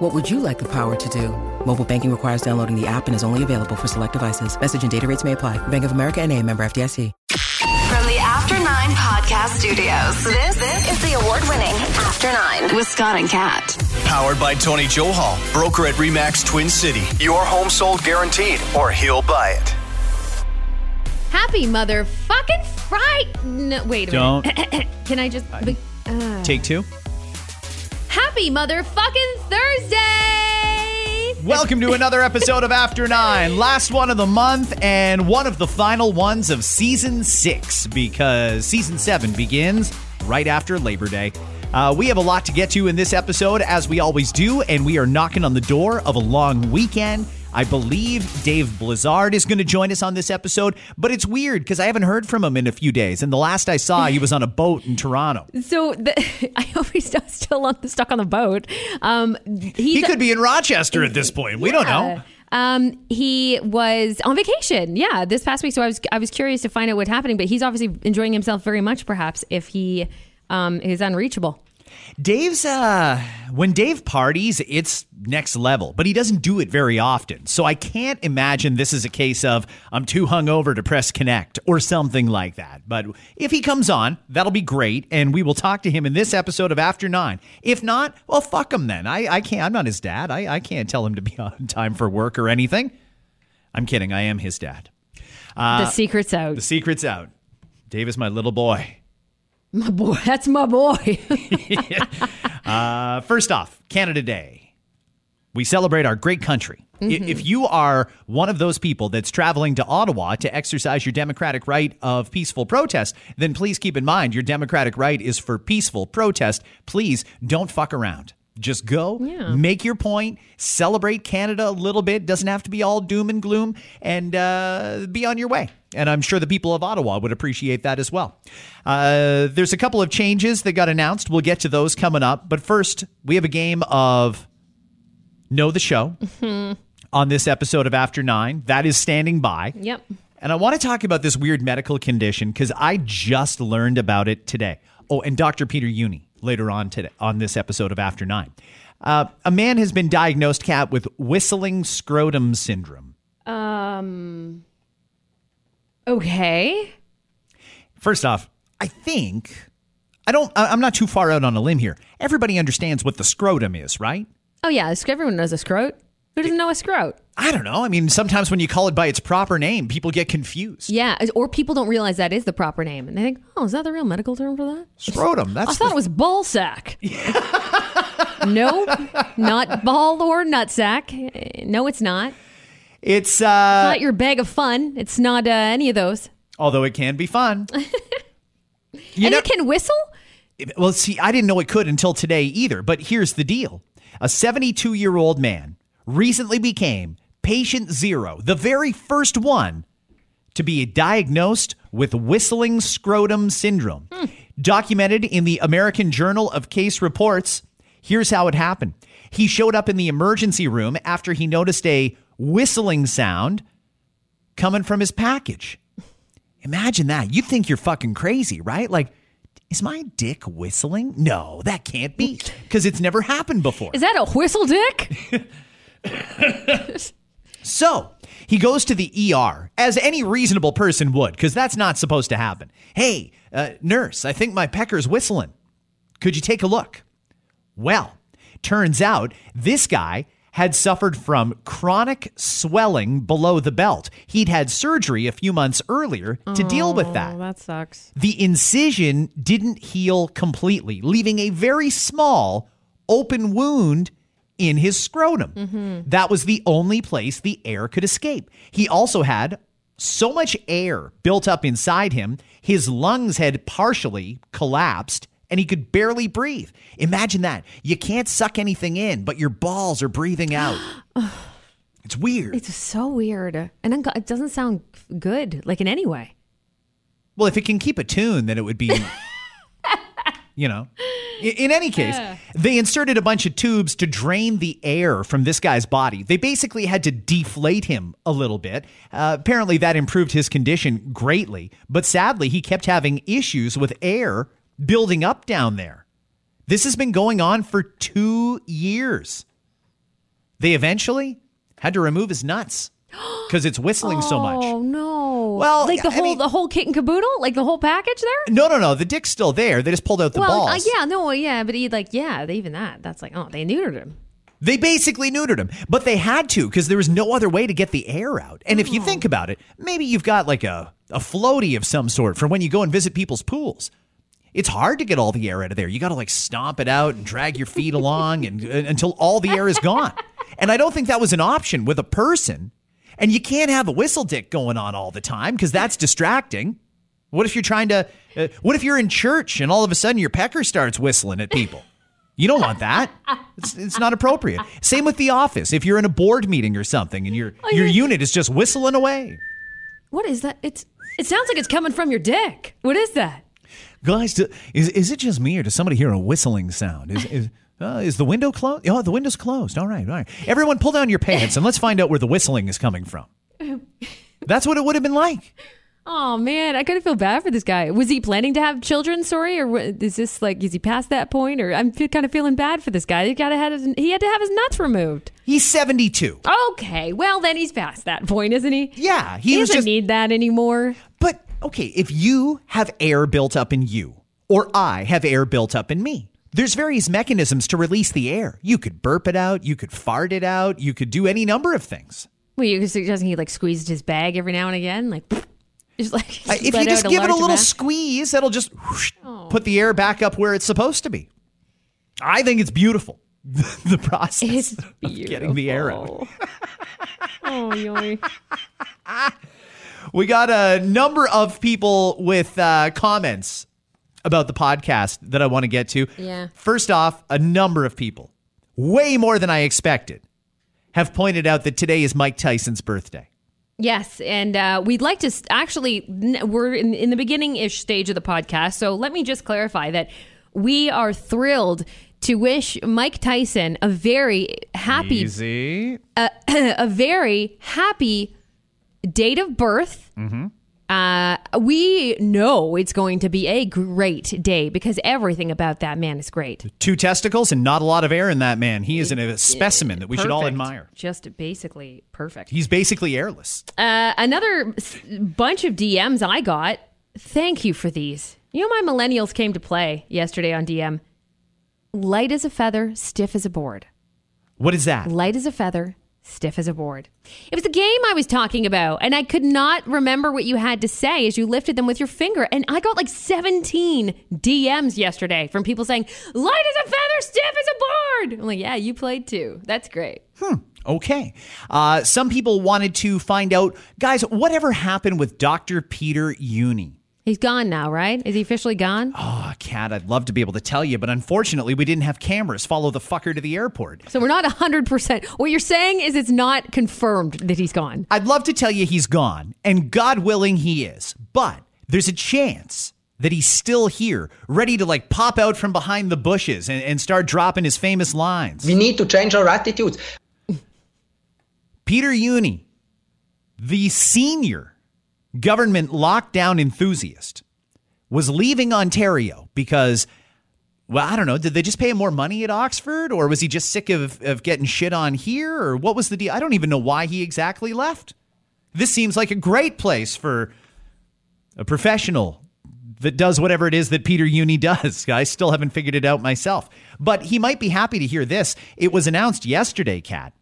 What would you like the power to do? Mobile banking requires downloading the app and is only available for select devices. Message and data rates may apply. Bank of America and a member FDIC. From the After Nine Podcast Studios, this, this is the award winning After Nine with Scott and Kat. Powered by Tony Johal, broker at Remax Twin City. Your home sold guaranteed, or he'll buy it. Happy motherfucking Friday! No, wait a Don't. minute. Can I just uh, Take two. Happy motherfucking Thursday! Welcome to another episode of After Nine. Last one of the month and one of the final ones of season six because season seven begins right after Labor Day. Uh, we have a lot to get to in this episode, as we always do, and we are knocking on the door of a long weekend. I believe Dave Blizzard is going to join us on this episode, but it's weird because I haven't heard from him in a few days. And the last I saw, he was on a boat in Toronto. So the, I hope he's still, on, stuck on the boat. Um, He could be in Rochester at this point. We don't know. Um, he was on vacation. Yeah, this past week. So I was I was curious to find out what's happening, but he's obviously enjoying himself very much. Perhaps if he um, is unreachable. Dave's uh when Dave parties, it's next level, but he doesn't do it very often. So I can't imagine this is a case of I'm too hungover to press connect or something like that. But if he comes on, that'll be great, and we will talk to him in this episode of After Nine. If not, well, fuck him then. I, I can't. I'm not his dad. I, I can't tell him to be on time for work or anything. I'm kidding. I am his dad. the secret's out. The secret's out. Dave is my little boy. My boy, that's my boy. Uh, first off, Canada Day. We celebrate our great country. I- If you are one of those people that's traveling to Ottawa to exercise your democratic right of peaceful protest, then please keep in mind your democratic right is for peaceful protest. Please don't fuck around. Just go, make your point, celebrate Canada a little bit. Doesn't have to be all doom and gloom, and uh, be on your way. And I'm sure the people of Ottawa would appreciate that as well. Uh, there's a couple of changes that got announced. We'll get to those coming up. But first, we have a game of Know the Show on this episode of After Nine. That is standing by. yep. And I want to talk about this weird medical condition because I just learned about it today. Oh, and Dr. Peter Jüni later on today on this episode of After Nine. Uh, a man has been diagnosed, Kat, with whistling scrotum syndrome. Um. Okay. First off, I think I don't. I'm not too far out on a limb here. Everybody understands what the scrotum is, right? Oh yeah, everyone knows a scrot. Who doesn't know a scrot? I don't know. I mean, sometimes when you call it by its proper name, people get confused. Yeah, or people don't realize that is the proper name, and they think, "Oh, is that the real medical term for that?" Scrotum. That's I thought the- it was ball sack. no, not ball or nut sack. No, it's not. it's uh it's not your bag of fun. It's not uh, any of those. although it can be fun. You and know- it can whistle. Well, see, I didn't know it could until today either. But here's the deal a 72 year old man recently became patient zero, the very first one to be diagnosed with whistling scrotum syndrome. Hmm. Documented in the American Journal of Case Reports, here's how it happened. He showed up in the emergency room after he noticed a whistling sound coming from his package. Imagine that. You think you're fucking crazy, right? Like, is my dick whistling? No, that can't be because it's never happened before. Is that a whistle dick? So he goes to the ER, as any reasonable person would, because that's not supposed to happen. Hey, uh, nurse, I think my pecker's whistling. Could you take a look? Well, turns out this guy had suffered from chronic swelling below the belt. He'd had surgery a few months earlier to deal with that. that sucks. The incision didn't heal completely, leaving a very small open wound in his scrotum. That was the only place the air could escape. He also had so much air built up inside him, his lungs had partially collapsed and he could barely breathe. Imagine that. You can't suck anything in, but your balls are breathing out. it's weird. It's so weird, and it doesn't sound good, like in any way. Well, if it can keep a tune, then it would be, you know. In any case, they inserted a bunch of tubes to drain the air from this guy's body. They basically had to deflate him a little bit. Uh, apparently, that improved his condition greatly. But sadly, he kept having issues with air building up down there. This has been going on for two years. They eventually had to remove his nuts because it's whistling so much. Oh no! Well, like the I whole mean- the whole kit and caboodle, like the whole package there. No, no, no. The dick's still there. They just pulled out the well, uh, balls. yeah, no, yeah, but he like, yeah, they, even that. That's like, oh, they neutered him. They basically neutered him, but they had to because there was no other way to get the air out. And if you think about it, maybe you've got like a, a floaty of some sort for when you go and visit people's pools. It's hard to get all the air out of there. You got to like stomp it out and drag your feet along and, and until all the air is gone. And I don't think that was an option with a person. And you can't have a whistle dick going on all the time because that's distracting. What if you're trying to? Uh, what if you're in church and all of a sudden your pecker starts whistling at people? You don't want that. It's, it's not appropriate. Same with the office. If you're in a board meeting or something and your your unit is just whistling away, What is that? It's it sounds like it's coming from your dick. What is that? guys, do, is is it just me or does somebody hear a whistling sound? Is is, uh, is the window closed? Oh, the window's closed. All right, all right. Everyone, pull down your pants and let's find out where the whistling is coming from. That's what it would have been like. Oh man, I kind of feel bad for this guy. Was he planning to have children? Sorry, or is this like is he past that point? Or I'm kind of feeling bad for this guy. He got to have his, he had to have his nuts removed. He's 72. Okay, well then he's past that point, isn't he? Yeah, he he, doesn't just- need that anymore. But okay, if you have air built up in you, or I have air built up in me, there's various mechanisms to release the air. You could burp it out, you could fart it out, you could do any number of things. Well, you suggesting he like squeezed his bag every now and again, like just like Uh, if you just give it a little amount? squeeze, that'll just whoosh, put the air back up where it's supposed to be. I think it's beautiful. the process of getting the air out. oh, yoy. We got a number of people with uh, comments about the podcast that I want to get to. Yeah. First off, a number of people, way more than I expected, have pointed out that today is Mike Tyson's birthday. Yes, and uh, we'd like to s- actually, n- we're in, in the beginning ish stage of the podcast. So let me just clarify that we are thrilled to wish Mike Tyson a very happy, Easy. a very happy date of birth. Mm-hmm. Uh, we know it's going to be a great day because everything about that man is great. Two testicles and not a lot of air in that man. He is an- a specimen that we should all admire. Just basically perfect. He's basically airless. Uh, another s- bunch of DMs I got. Thank you for these. You know, my millennials came to play yesterday on DM. Light as a feather, stiff as a board. What is that? Light as a feather, stiff as a board. It was the game I was talking about, and I could not remember what you had to say as you lifted them with your finger. And I got like 17 DMs yesterday from people saying, Light as a feather, stiff as a board. I'm like, yeah, you played too. That's great. Hmm. Okay. Uh, some people wanted to find out, guys, whatever happened with Dr. Peter Jüni? He's gone now, right? Is he officially gone? Oh, Kat, I'd love to be able to tell you, but unfortunately, we didn't have cameras follow the fucker to the airport. So we're not 100%. What you're saying is it's not confirmed that he's gone. I'd love to tell you he's gone, and God willing, he is, but there's a chance that he's still here, ready to like pop out from behind the bushes and, and start dropping his famous lines. We need to change our attitudes. Peter Jüni, the senior government lockdown enthusiast, was leaving Ontario because, well, I don't know, did they just pay him more money at Oxford or was he just sick of, of getting shit on here or what was the deal? I don't even know why he exactly left. This seems like a great place for a professional that does whatever it is that Peter Jüni does. I still haven't figured it out myself. But he might be happy to hear this. It was announced yesterday, Kat.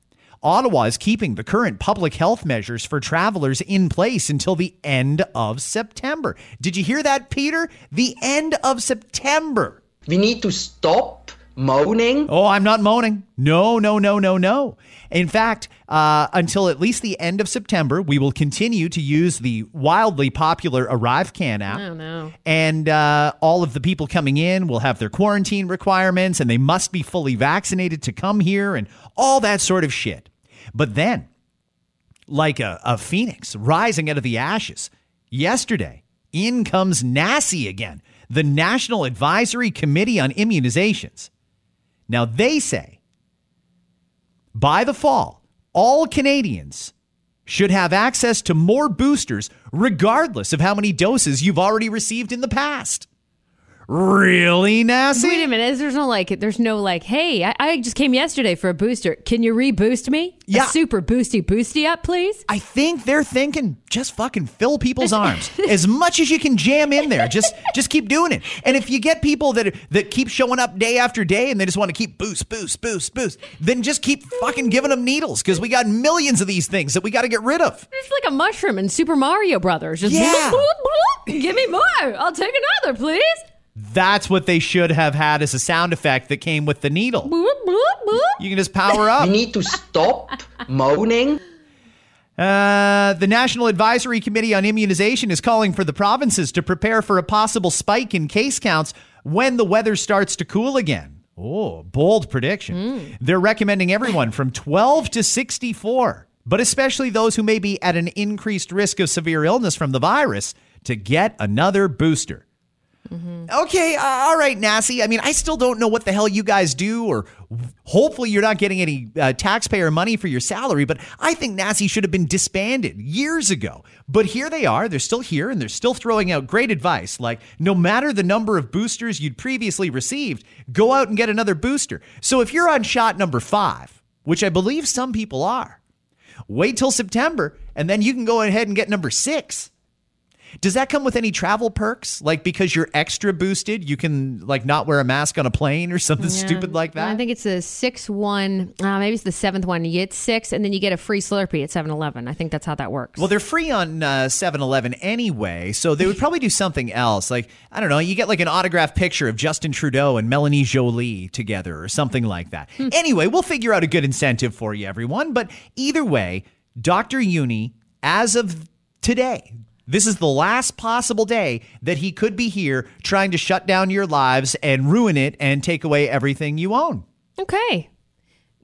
Ottawa is keeping the current public health measures for travelers in place until the end of September. Did you hear that, Peter? The end of September. We need to stop moaning. Oh, I'm not moaning. No, no, no, no, no. In fact, uh, until at least the end of September, we will continue to use the wildly popular ArriveCan app. Oh, no. And uh, all of the people coming in will have their quarantine requirements and they must be fully vaccinated to come here and all that sort of shit. But then, like a, a phoenix rising out of the ashes, yesterday, In comes NACI again, the National Advisory Committee on Immunizations. Now, they say by the fall, all Canadians should have access to more boosters, regardless of how many doses you've already received in the past. Really, nasty. Wait a minute. There's no like. There's no like. Hey, I, I just came yesterday for a booster. Can you reboost me? Yeah. A super boosty boosty up, please. I think they're thinking just fucking fill people's arms as much as you can jam in there. Just just keep doing it. And if you get people that that keep showing up day after day and they just want to keep boost, boost, boost, boost, then just keep fucking giving them needles because we got millions of these things that we got to get rid of. It's like a mushroom in Super Mario Brothers. Just Yeah. give me more. I'll take another, please. That's what they should have had as a sound effect that came with the needle. Boop, boop, boop. You can just power up. You need to stop moaning. Uh, the National Advisory Committee on Immunization is calling for the provinces to prepare for a possible spike in case counts when the weather starts to cool again. Oh, bold prediction. They're recommending everyone from 12 to 64, but especially those who may be at an increased risk of severe illness from the virus to get another booster. Okay, uh, all right, NACI. I mean, I still don't know what the hell you guys do, or hopefully you're not getting any uh, taxpayer money for your salary, but I think NACI should have been disbanded years ago. But here they are. They're still here, and they're still throwing out great advice like no matter the number of boosters you'd previously received, go out and get another booster. So if you're on shot number five, which I believe some people are, wait till September, and then you can go ahead and get number six. Does that come with any travel perks? Like because you're extra boosted, you can like not wear a mask on a plane or something stupid like that? I think it's the six one. Uh, maybe it's the seventh one. You get six, and then you get a free Slurpee at 7-Eleven. I think that's how that works. well, they're free on uh, 7-Eleven anyway, so they would probably do something else. Like, I don't know, you get like an autographed picture of Justin Trudeau and Mélanie Joly together or something like that. Anyway, we'll figure out a good incentive for you, everyone. But either way, Dr. Jüni, as of today, this is the last possible day that he could be here trying to shut down your lives and ruin it and take away everything you own. okay.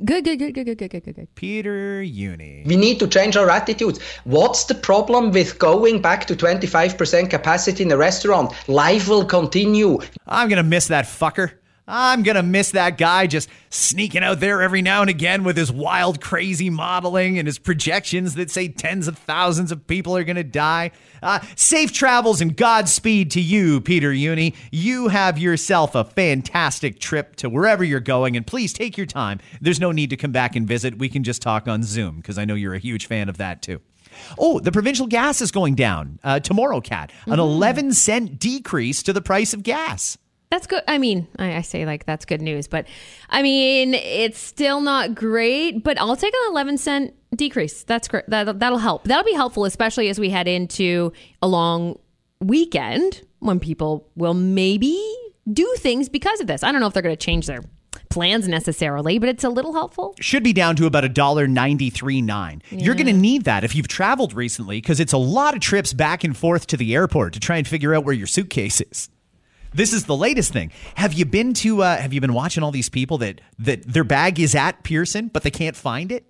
Good, good, good, good, good, good, good, good, good. Peter Jüni. We need to change our attitudes. What's the problem with going back to 25% capacity in a restaurant? Life will continue. I'm going to miss that fucker. I'm going to miss that guy just sneaking out there every now and again with his wild, crazy modeling and his projections that say tens of thousands of people are going to die. Uh, safe travels and Godspeed to you, Peter Jüni. You have yourself a fantastic trip to wherever you're going, and please take your time. There's no need to come back and visit. We can just talk on Zoom because I know you're a huge fan of that too. Oh, the provincial gas is going down uh, tomorrow, Kat. An 11 cent decrease to the price of gas. That's good. I mean, I, I say like that's good news, but I mean, it's still not great. But I'll take an eleven cent decrease. That's great. That, that'll help. That'll be helpful, especially as we head into a long weekend when people will maybe do things because of this. I don't know if they're going to change their plans necessarily, but it's a little helpful. should be down to about a dollar ninety three nine. You're going to need that if you've traveled recently because it's a lot of trips back and forth to the airport to try and figure out where your suitcase is. This is the latest thing. Have you been to? Uh, have you been watching all these people that that their bag is at Pearson but they can't find it?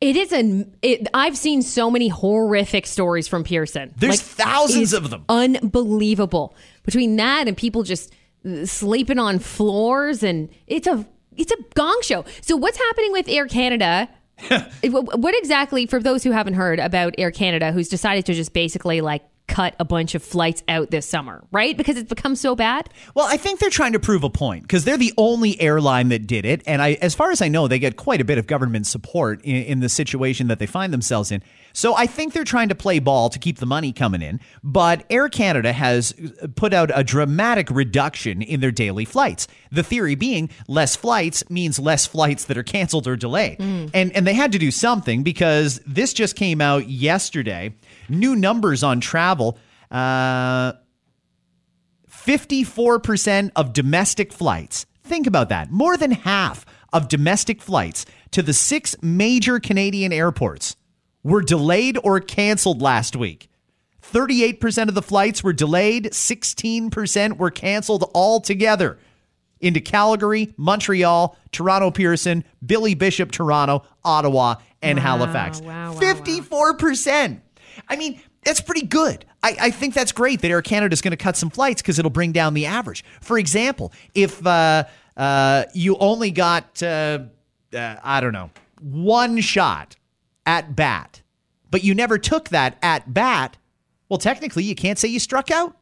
It is an. It, I've seen so many horrific stories from Pearson. There's thousands of them. Unbelievable. Between that and people just uh, sleeping on floors, and it's a it's a gong show. So what's happening with Air Canada? what exactly for those who haven't heard about Air Canada, who's decided to just basically like cut a bunch of flights out this summer, right? Because it's become so bad. Well, I think they're trying to prove a point because they're the only airline that did it, and I, as far as I know, they get quite a bit of government support in, in the situation that they find themselves in. So I think they're trying to play ball to keep the money coming in. But Air Canada has uh, put out a dramatic reduction in their daily flights. The theory being less flights means less flights that are canceled or delayed, mm. and and they had to do something because this just came out yesterday. New numbers on travel. Uh, 54% of domestic flights, think about that, more than half of domestic flights to the six major Canadian airports were delayed or canceled last week. 38% of the flights were delayed, 16% were canceled altogether into Calgary, Montreal, Toronto Pearson, Billy Bishop Toronto, Ottawa, and Halifax. wow, wow, wow. 54%. I mean, That's pretty good. I, I think that's great that Air Canada is going to cut some flights because it'll bring down the average. For example, if uh, uh, you only got, uh, uh, I don't know, one shot at bat, but you never took that at bat, well, technically, you can't say you struck out.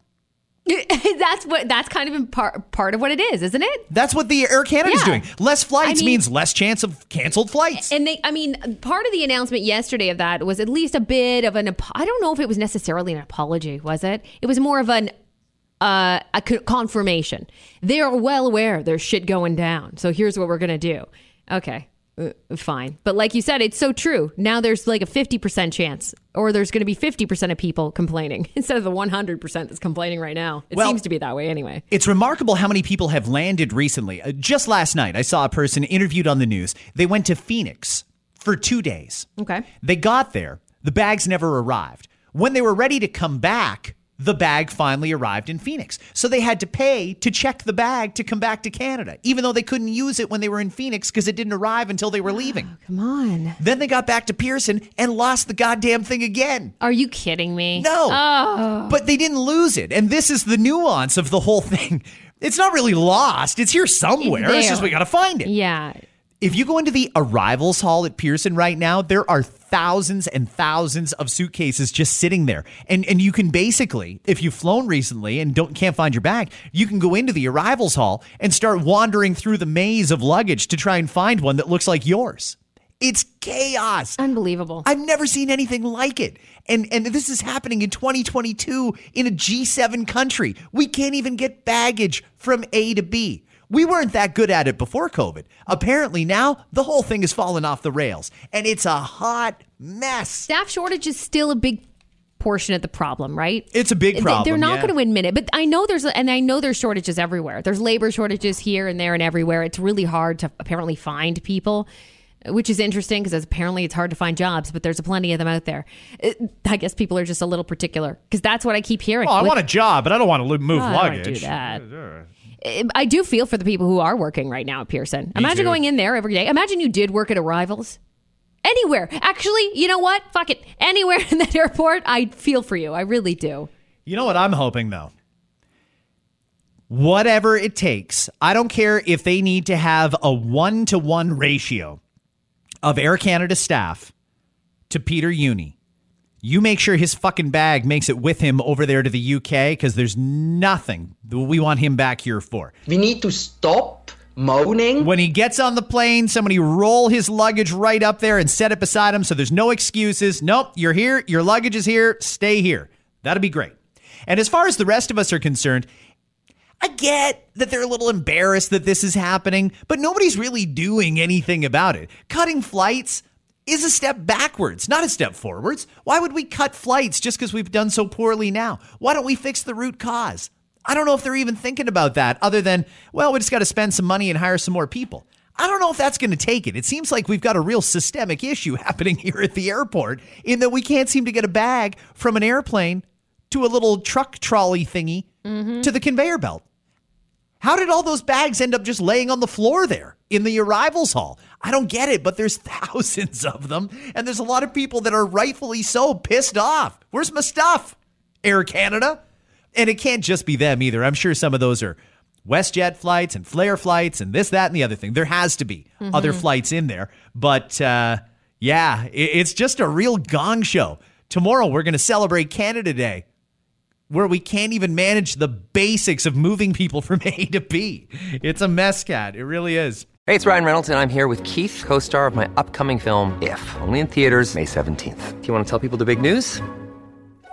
that's what that's kind of part part of what it is, isn't it? That's what the Air Canada is Yeah. doing. Less flights I mean- means less chance of canceled flights. And they, I mean, part of the announcement yesterday of that was at least a bit of an. I don't know if it was necessarily an apology, was it? It was more of an uh, a confirmation. They are well aware there's shit going down. So here's what we're gonna do. Okay, uh, fine. But like you said, it's so true. Now there's like a fifty percent chance, or there's going to be fifty percent of people complaining instead of the one hundred percent that's complaining right now. It Well- seems to be that way anyway. It's remarkable how many people have landed recently. Uh, just last night, I saw a person interviewed on the news. They went to Phoenix for two days. Okay. They got there, the bags never arrived. When they were ready to come back, the bag finally arrived in Phoenix. So they had to pay to check the bag to come back to Canada, even though they couldn't use it when they were in Phoenix because it didn't arrive until they were oh, leaving. Come on. Then they got back to Pearson and lost the goddamn thing again. Are you kidding me? No. Oh. But they didn't lose it. And this is the nuance of the whole thing. It's not really lost. It's here somewhere. It's, there. just we got to find it. Yeah. If you go into the arrivals hall at Pearson right now, there are thousands and thousands of suitcases just sitting there. And and you can basically, if you've flown recently and don't can't find your bag, you can go into the arrivals hall and start wandering through the maze of luggage to try and find one that looks like yours. It's chaos. Unbelievable. I've never seen anything like it. And and this is happening in 2022 in a G7 country. We can't even get baggage from A to B. We weren't that good at it before COVID. Apparently now the whole thing has fallen off the rails and it's a hot mess. staff shortage is still a big portion of the problem, right? It's a big problem, They're not yeah. going to admit it, but I know there's and I know there's shortages everywhere. There's labor shortages here and there and everywhere. It's really hard to apparently find people, which is interesting because apparently it's hard to find jobs, but there's plenty of them out there. It- I guess people are just a little particular because that's what I keep hearing. Well, I With- want a job, but I don't want to move I don't luggage. do that. I do feel for the people who are working right now at Pearson. Imagine too. going in there every day. Imagine you did work at Arrivals. Anywhere. Actually, you know what? Fuck it. Anywhere in that airport, I feel for you. I really do. You know what I'm hoping though? Whatever it takes. I don't care if they need to have a one to one ratio of Air Canada staff to Peter Jüni. You make sure his fucking bag makes it with him over there to the UK because there's nothing we want him back here for. We need to stop moaning. When he gets on the plane, somebody roll his luggage right up there and set it beside him so there's no excuses. Nope, you're here, your luggage is here, stay here. That'd be great. And as far as the rest of us are concerned, I get that they're a little embarrassed that this is happening, but nobody's really doing anything about it. Cutting flights is a step backwards, not a step forwards. Why would we cut flights just because we've done so poorly now? Why don't we fix the root cause? I don't know if they're even thinking about that other than, well, we just got to spend some money and hire some more people. I don't know if that's going to take it. It seems like we've got a real systemic issue happening here at the airport in that we can't seem to get a bag from an airplane to a little truck trolley thingy mm-hmm. to the conveyor belt. How did all those bags end up just laying on the floor there in the arrivals hall? I don't get it, but there's thousands of them, and there's a lot of people that are rightfully so pissed off. Where's my stuff? Air Canada? And it can't just be them either. I'm sure some of those are WestJet flights and Flair flights and this, that, and the other thing. There has to be other flights in there. But uh, yeah, it's just a real gong show. Tomorrow, we're going to celebrate Canada Day where we can't even manage the basics of moving people from A to B. It's a mess, Kat. It really is. Hey, it's Ryan Reynolds, and I'm here with Keith, co star of my upcoming film, If, only in theaters, May 17th. Do you want to tell people the big news?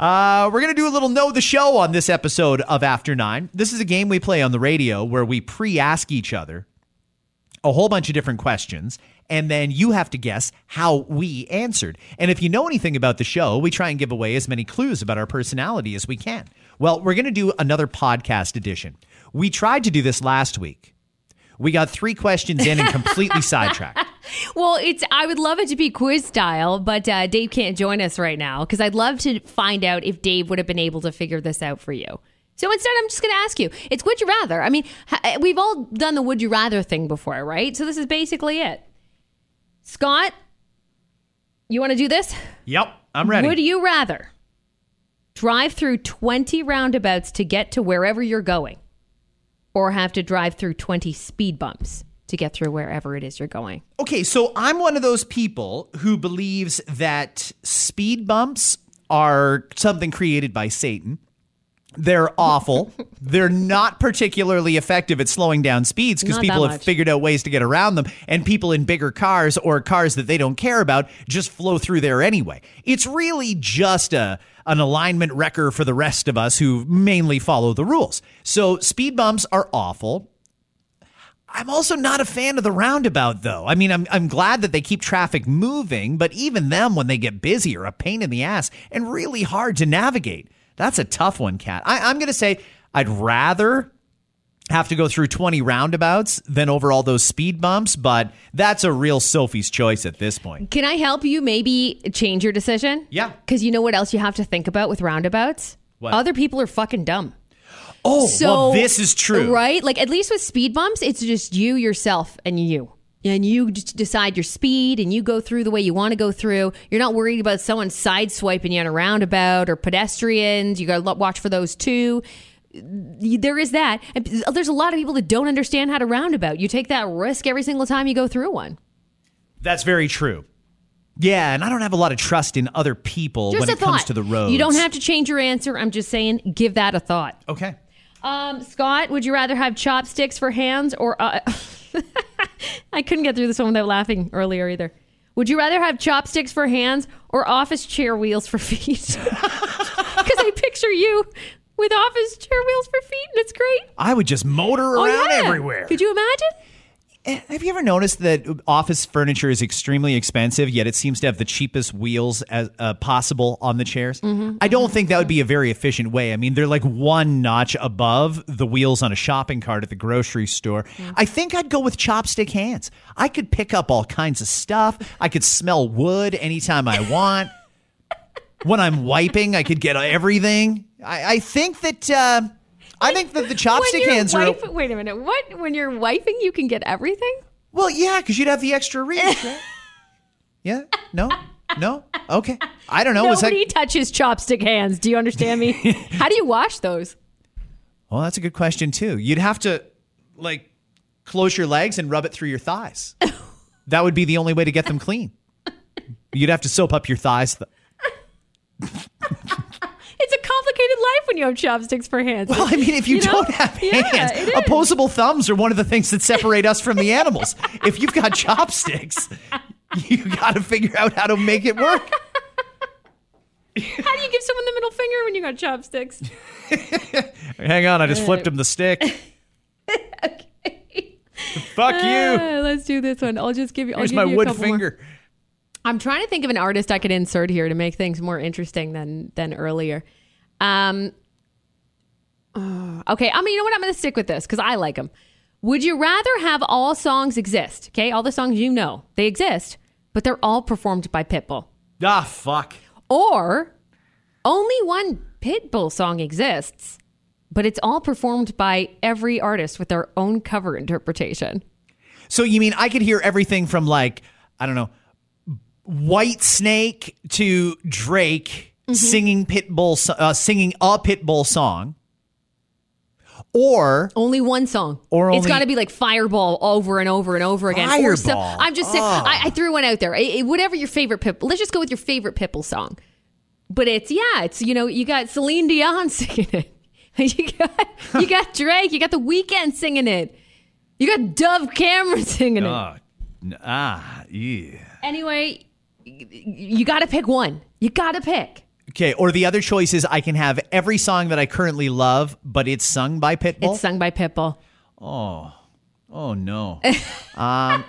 Uh, we're going to do a little Know the Show on this episode of After Nine. This is a game we play on the radio where we pre ask each other a whole bunch of different questions, and then you have to guess how we answered. And if you know anything about the show, we try and give away as many clues about our personality as we can. Well, we're going to do another podcast edition. We tried to do this last week. We got three questions in and completely sidetracked. Well, it's I would love it to be quiz style, but uh, Dave can't join us right now because I'd love to find out if Dave would have been able to figure this out for you. So instead, I'm just going to ask you. It's would you rather. I mean, we've all done the would you rather thing before, right? So this is basically it. Scott, you want to do this? Yep, I'm ready. Would you rather drive through 20 roundabouts to get to wherever you're going or have to drive through 20 speed bumps to get through wherever it is you're going? Okay, so I'm one of those people who believes that speed bumps are something created by Satan. They're awful. They're not particularly effective at slowing down speeds because people have figured out ways to get around them, and people in bigger cars or cars that they don't care about just flow through there anyway. It's really just a an alignment wrecker for the rest of us who mainly follow the rules. So speed bumps are awful. I'm also not a fan of the roundabout, though. I mean, I'm, I'm glad that they keep traffic moving, but even them, when they get busy, are a pain in the ass and really hard to navigate. That's a tough one, Kat. I, I'm going to say I'd rather have to go through 20 roundabouts than over all those speed bumps, but that's a real Sophie's choice at this point. Can I help you maybe change your decision? Yeah. Because you know what else you have to think about with roundabouts? What? Other people are fucking dumb. Oh, So well, this is true. right? Like at least with speed bumps, it's just you, yourself, and you. And you just decide your speed, and you go through the way you want to go through. You're not worried about someone sideswiping you on a roundabout or pedestrians. You got to watch for those too. There is that. And there's a lot of people that don't understand how to roundabout. You take that risk every single time you go through one. That's very true. Yeah, and I don't have a lot of trust in other people Just when it comes to the road. You don't have to change your answer. I'm just saying, give that a thought. Okay. Um, Scott, would you rather have chopsticks for hands or? Uh, I couldn't get through this one without laughing earlier either. Would you rather have chopsticks for hands or office chair wheels for feet? Because I picture you with office chair wheels for feet, and it's great. I would just motor around oh yeah, everywhere. Could you imagine? Eh, Have you ever noticed that office furniture is extremely expensive, yet it seems to have the cheapest wheels as uh, possible on the chairs? Mm-hmm. I don't think that would be a very efficient way. I mean, they're like one notch above the wheels on a shopping cart at the grocery store. I think I'd go with chopstick hands. I could pick up all kinds of stuff. I could smell wood anytime I want. when I'm wiping, I could get everything. I, I think that. Uh, I think that the chopstick when you're hands Wait a minute. What? When you're wiping, you can get everything. Well, yeah, because you'd have the extra reach. Right? yeah? No? No? Okay. I don't know. Was that? Nobody touches chopstick hands. Do you understand me? How do you wash those? Well, that's a good question too. You'd have to like close your legs and rub it through your thighs. that would be the only way to get them clean. You'd have to soap up your thighs. Th- when you have chopsticks for hands. well, I mean, if you, know? don't have Yeah, hands, opposable thumbs are one of the things that separate us from the animals. If you've got chopsticks, you got to figure out how to make it work. How do you give someone the middle finger when you got chopsticks? Hang on, I just flipped him the stick. Fuck you. Uh, let's do this one. I'll just give you. I'll Here's give my you a wood couple more. finger. I'm trying to think of an artist I could insert here to make things more interesting than than earlier. Um. uh, okay, I mean, you know what? I'm going to stick with this because I like them. Would you rather have all songs exist? Okay, all the songs you know they exist, but they're all performed by Pitbull, Ah, fuck. or only one Pitbull song exists, but it's all performed by every artist with their own cover interpretation. So you mean I could hear everything from like I don't know, White Snake to Drake singing Pitbull, uh, singing a Pitbull song, or Only one song. Or it's only- got to be like Fireball over and over and over again. Some- Fireball. I'm just saying. I, I threw one out there. Whatever your favorite Pitbull. Let's just go with your favorite Pitbull song. But it's yeah. It's you know you got Celine Dion singing it. You got you got Drake. You got The Weeknd singing it. You got Dove Cameron singing it. oh, ah, yeah. Anyway, you got to pick one. You got to pick. Okay, or the other choice is I can have every song that I currently love, but it's sung by Pitbull. It's sung by Pitbull. oh oh no. Um,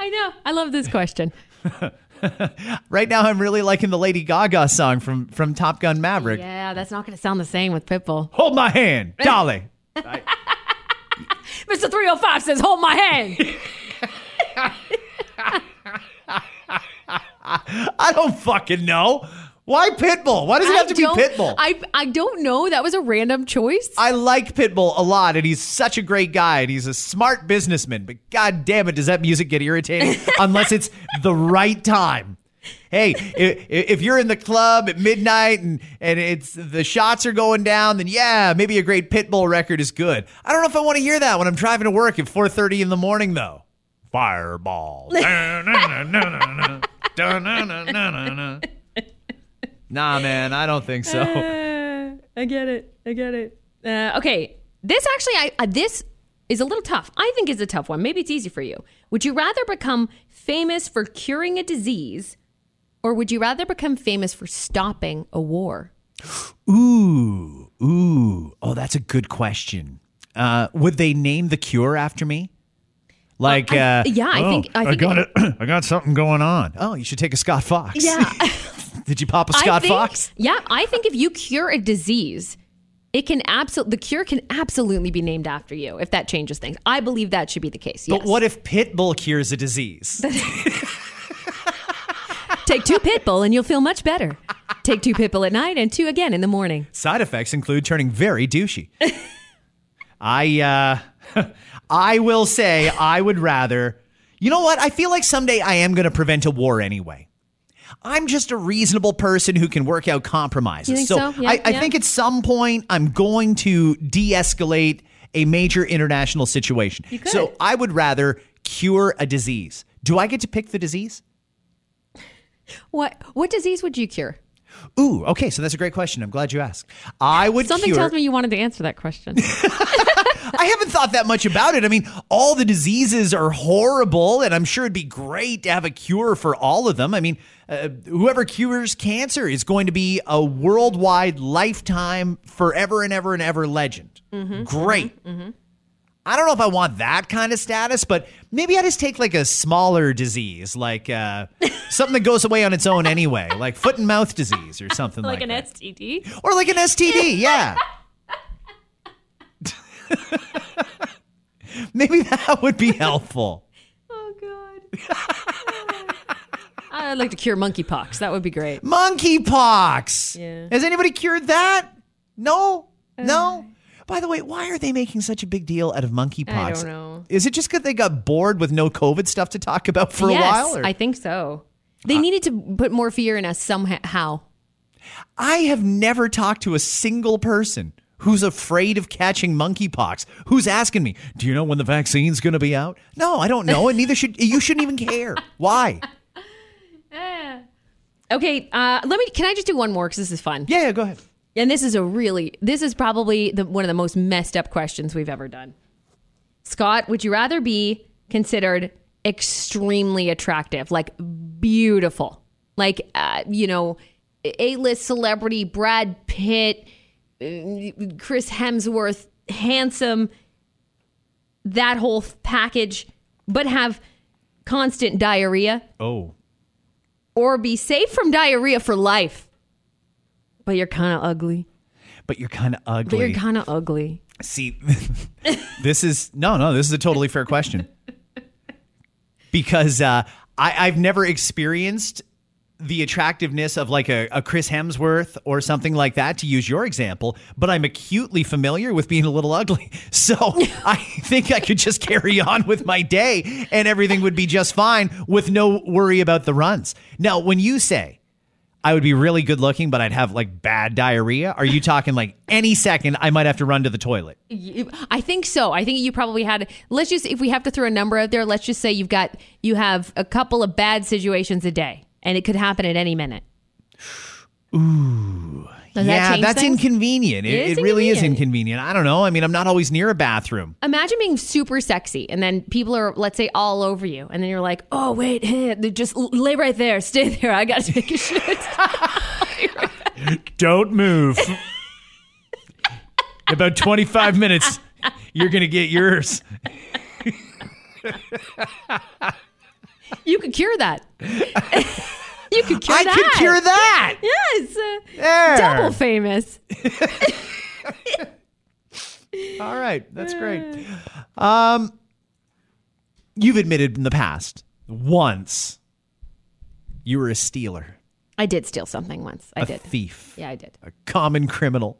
I know. I love this question. right now, I'm really liking the Lady Gaga song from from Top Gun Maverick. Yeah, that's not going to sound the same with Pitbull. Hold my hand, Dolly. Mr. 305 says, "Hold my hand." I don't fucking know. Why Pitbull? Why does it have to be Pitbull? I, I don't know. That was a random choice. I like Pitbull a lot, and he's such a great guy, and he's a smart businessman. But god damn it, does that music get irritating unless it's the right time? Hey, if, if you're in the club at midnight and, and it's the shots are going down, then yeah, maybe a great Pitbull record is good. I don't know if I want to hear that when I'm driving to work at 4:30 in the morning, though. Fireball. Nah, man, I don't think so. I get it. I get it. Uh, okay, this actually, I uh, this is a little tough. I think it's a tough one. Maybe it's easy for you. Would you rather become famous for curing a disease, or would you rather become famous for stopping a war? Ooh, ooh. Oh, that's a good question. Uh, would they name the cure after me? Like, I- uh, yeah, I "Oh, think- I think got it- it. I got something going on. Oh, you should take a Scott Fox. Yeah. Did you pop a Scott think- Fox? Yeah, I think if you cure a disease, it can absolutely the cure can absolutely be named after you if that changes things. I believe that should be the case. But what if Pitbull cures a disease? Take two Pitbull and you'll feel much better. Take two Pitbull at night and two again in the morning. Side effects include turning very douchey. I uh I will say I would rather You know what? I feel like someday I am going to prevent a war anyway. I'm just a reasonable person who can work out compromises. Think so? Yeah, I, I yeah. think at some point I'm going to de-escalate a major international situation. So I would rather cure a disease. Do I get to pick the disease? What what disease would you cure? Ooh, okay, so that's a great question. I'm glad you asked. I would Something cure tells me you wanted to answer that question. I haven't thought that much about it. I mean, all the diseases are horrible, and I'm sure it'd be great to have a cure for all of them. I mean, uh, whoever cures cancer is going to be a worldwide, lifetime, forever and ever and ever legend. Great. I don't know if I want that kind of status, but maybe I just take like a smaller disease, like uh, something that goes away on its own anyway, like foot and mouth disease or something like, like an that. STD. or like an STD, yeah. Maybe that would be helpful. Oh god. Oh, I'd like to cure monkeypox. That would be great. Monkeypox. Yeah. Has anybody cured that? No. Uh, no. By the way, why are they making such a big deal out of monkeypox? I don't know. Is it just because they got bored with no COVID stuff to talk about for yes, a while? or- I think so. They uh, needed to put more fear in us somehow. I have never talked to a single person who's afraid of catching monkeypox. Who's asking me, "Do you know when the vaccine's going to be out?" No, I don't know, and neither should you. Shouldn't even care. Why? Okay, uh, let me. Can I just do one more because this is fun? Yeah, yeah, go ahead. And this is a really. This is probably the, one of the most messed up questions we've ever done. Scott, would you rather be considered extremely attractive, like beautiful, like uh, you know, A-list celebrity Brad Pitt, Chris Hemsworth, handsome, that whole package, but have constant diarrhea? Oh, or be safe from diarrhea for life. But you're kind of ugly. but you're kind of ugly. But you're kind of ugly. See, this is no, no. This is a totally fair question because uh, I, I've never experienced the attractiveness of like a, a Chris Hemsworth or something like that. To use your example, but I'm acutely familiar with being a little ugly, so I think I could just carry on with my day and everything would be just fine with no worry about the runs. Now, when you say I would be really good looking, but I'd have like bad diarrhea? Are you talking like any second I might have to run to the toilet? I think so. I think you probably had. Let's just, if we have to throw a number out there, let's just say you've got, you have a couple of bad situations a day, and it could happen at any minute. Ooh. Does yeah, change that's things? inconvenient. It, It is it really is inconvenient. inconvenient. I don't know. I mean, I'm not always near a bathroom. Imagine being super sexy, and then people are, let's say, all over you, and then you're like, "Oh wait, hey, just lay right there, stay there. I got to take a shit." Don't move. In about 25 minutes, you're going to get yours. You could cure that. you could cure I that. I could cure that. Yes, uh, There. double famous. All right, that's great. Um, you've admitted in the past once you were a stealer, I did steal something once. I a did. thief, Yeah, I did. a common criminal.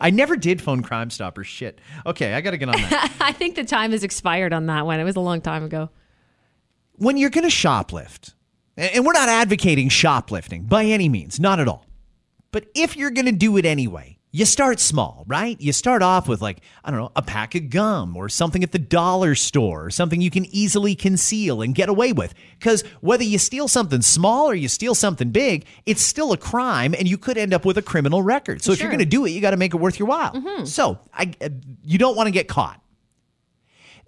I never did phone Crime Stopper. Shit. Okay, I got to get on that. I think the time has expired on that one. It was a long time ago. When you're going to shoplift, and we're not advocating shoplifting by any means, not at all. But if you're going to do it anyway, you start small, right? You start off with like, I don't know, a pack of gum or something at the dollar store, or something you can easily conceal and get away with. Because whether you steal something small or you steal something big, it's still a crime and you could end up with a criminal record. So if you're going to do it, you got to make it worth your while. So I, uh, you don't want to get caught.